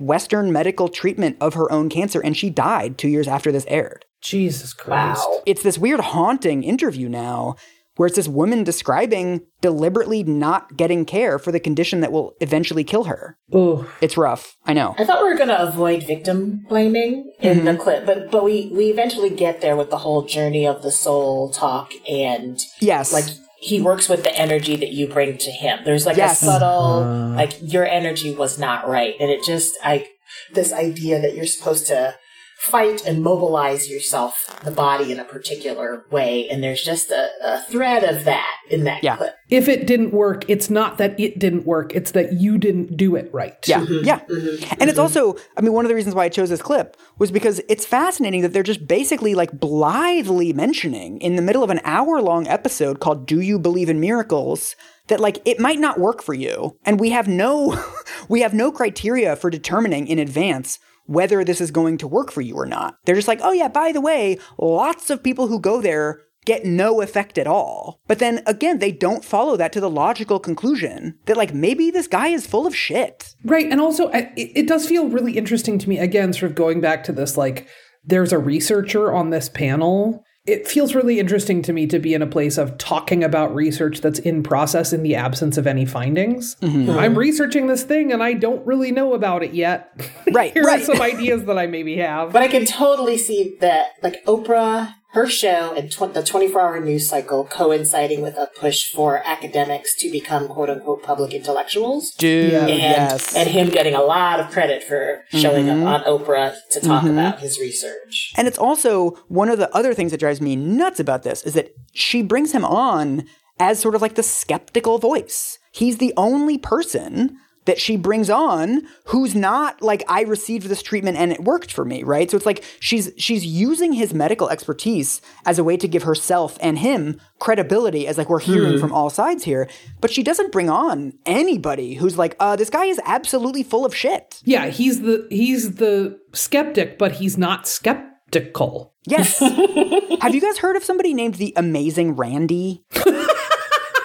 Western medical treatment of her own cancer, and she died two years after this aired. Jesus Christ. Wow. It's this weird haunting interview now where it's this woman describing deliberately not getting care for the condition that will eventually kill her. Oh, It's rough. I know. I thought we were going to avoid victim blaming in the mm-hmm. clip, but but we we eventually get there with the whole journey of the soul talk and Yes. like he works with the energy that you bring to him. There's like Yes. a subtle uh-huh. like your energy was not right, and it just I this idea that you're supposed to fight and mobilize yourself, the body in a particular way, and there's just a, a thread of that in that Yeah. clip. if it didn't work, it's not that it didn't work, it's that you didn't do it right. Yeah, mm-hmm. yeah. Mm-hmm. Mm-hmm. And it's also, I mean, one of the reasons why I chose this clip was because it's fascinating that they're just basically like blithely mentioning in the middle of an hour long episode called Do You Believe in Miracles? That like it might not work for you. And we have no we have no criteria for determining in advance whether this is going to work for you or not. They're just like, oh yeah, by the way, lots of people who go there get no effect at all. But then again, they don't follow that to the logical conclusion that like maybe this guy is full of shit. Right. And also, it, it does feel really interesting to me, again, sort of going back to this like, there's a researcher on this panel. It feels really interesting to me to be in a place of talking about research that's in process in the absence of any findings. Mm-hmm. I'm researching this thing and I don't really know about it yet. Right, Here right. are some ideas that I maybe have. But I can totally see that, like Oprah, her show, and tw- the 24 hour news cycle coinciding with a push for academics to become quote unquote public intellectuals. Dude, And, yes. and him getting a lot of credit for showing up mm-hmm. on Oprah to talk mm-hmm. about his research. And it's also one of the other things that drives me nuts about this is that she brings him on as sort of like the skeptical voice. He's the only person that she brings on who's not like I received this treatment and it worked for me, right? So it's like she's she's using his medical expertise as a way to give herself and him credibility as like we're hearing from all sides here, but she doesn't bring on anybody who's like, uh this guy is absolutely full of shit. yeah, he's the he's the skeptic, but he's not skeptical. Yes. Have you guys heard of somebody named the Amazing Randi?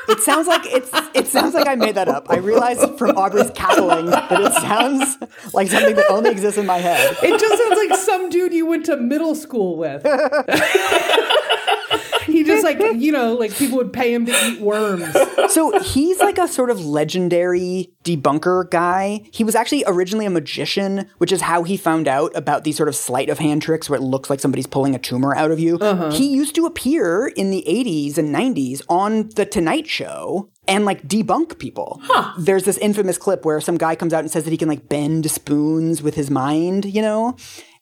it sounds like it's it sounds like I made that up. I realized from Aubrey's cackling that it sounds like something that only exists in my head. It just sounds like some dude you went to middle school with. like, you know, like people would pay him to eat worms. So he's like a sort of legendary debunker guy. He was actually originally a magician, which is how he found out about these sort of sleight of hand tricks where it looks like somebody's pulling a tumor out of you. Uh-huh. He used to appear in the 80s and 90s on The Tonight Show and like debunk people. There's this infamous clip where some guy comes out and says that he can like bend spoons with his mind, you know?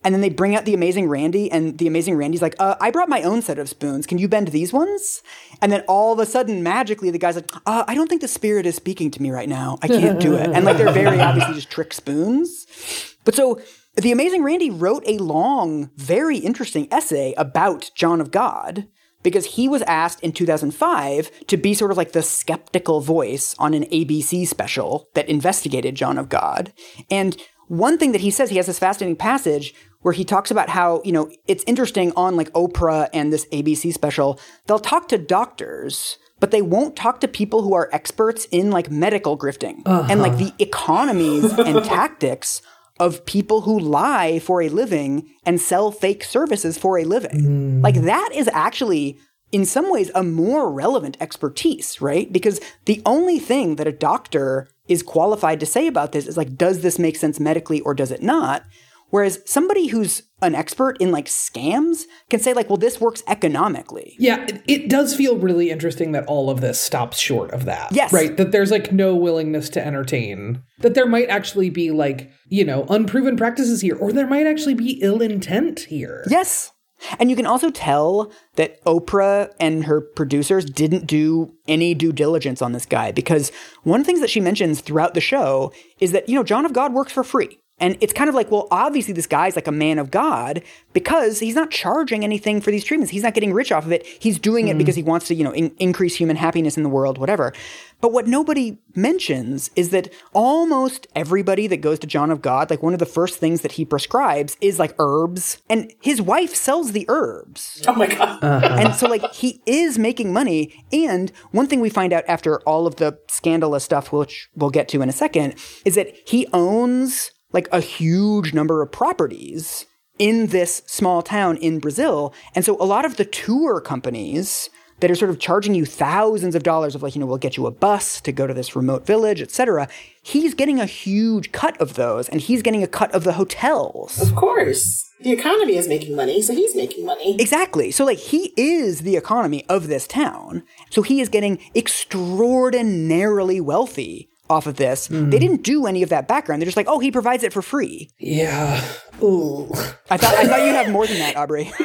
And then they bring out the amazing Randi, and the amazing Randi's like, uh, I brought my own set of spoons. Can you bend these ones? And then all of a sudden, magically, the guy's like, uh, I don't think the spirit is speaking to me right now. I can't do it. And like, they're very obviously just trick spoons. But so the amazing Randi wrote a long, very interesting essay about John of God because he was asked in 2005 to be sort of like the skeptical voice on an ABC special that investigated John of God. And one thing that he says, he has this fascinating passage where he talks about how, you know, it's interesting on like Oprah and this ABC special, they'll talk to doctors, but they won't talk to people who are experts in like medical grifting and like uh-huh. the economies and tactics of people who lie for a living and sell fake services for a living. Hmm. Like that is actually in some ways a more relevant expertise, right? Because the only thing that a doctor is qualified to say about this is like does this make sense medically or does it not? Whereas somebody who's an expert in like scams can say like well this works economically. Yeah, it, it does feel really interesting that all of this stops short of that. Yes. Right? That there's like no willingness to entertain. That there might actually be like, you know, unproven practices here, or there might actually be ill intent here. Yes. And you can also tell that Oprah and her producers didn't do any due diligence on this guy because one of the things that she mentions throughout the show is that, you know, John of God works for free. And it's kind of like, well, obviously this guy's like a man of God because he's not charging anything for these treatments. He's not getting rich off of it. He's doing it hmm. because he wants to, you know, in- increase human happiness in the world, whatever. But what nobody mentions is that almost everybody that goes to John of God, like one of the first things that he prescribes is like herbs, and his wife sells the herbs. Oh my God. Uh-huh. and so like he is making money. And one thing we find out after all of the scandalous stuff, which we'll get to in a second, is that he owns like a huge number of properties in this small town in Brazil. And so a lot of the tour companies that are sort of charging you thousands of dollars of like, you know, we'll get you a bus to go to this remote village, etc. He's getting a huge cut of those and he's getting a cut of the hotels. Of course. The economy is making money, so he's making money. Exactly. So like he is the economy of this town. So he is getting extraordinarily wealthy off of this. Mm. They didn't do any of that background. They're just like, oh, he provides it for free. Yeah. Ooh. I thought I thought you'd have more than that, Aubrey.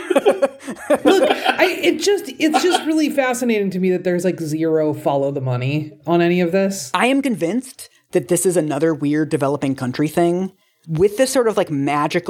Look, I, it just it's just really fascinating to me that there's like zero follow the money on any of this. I am convinced that this is another weird developing country thing with this sort of like magical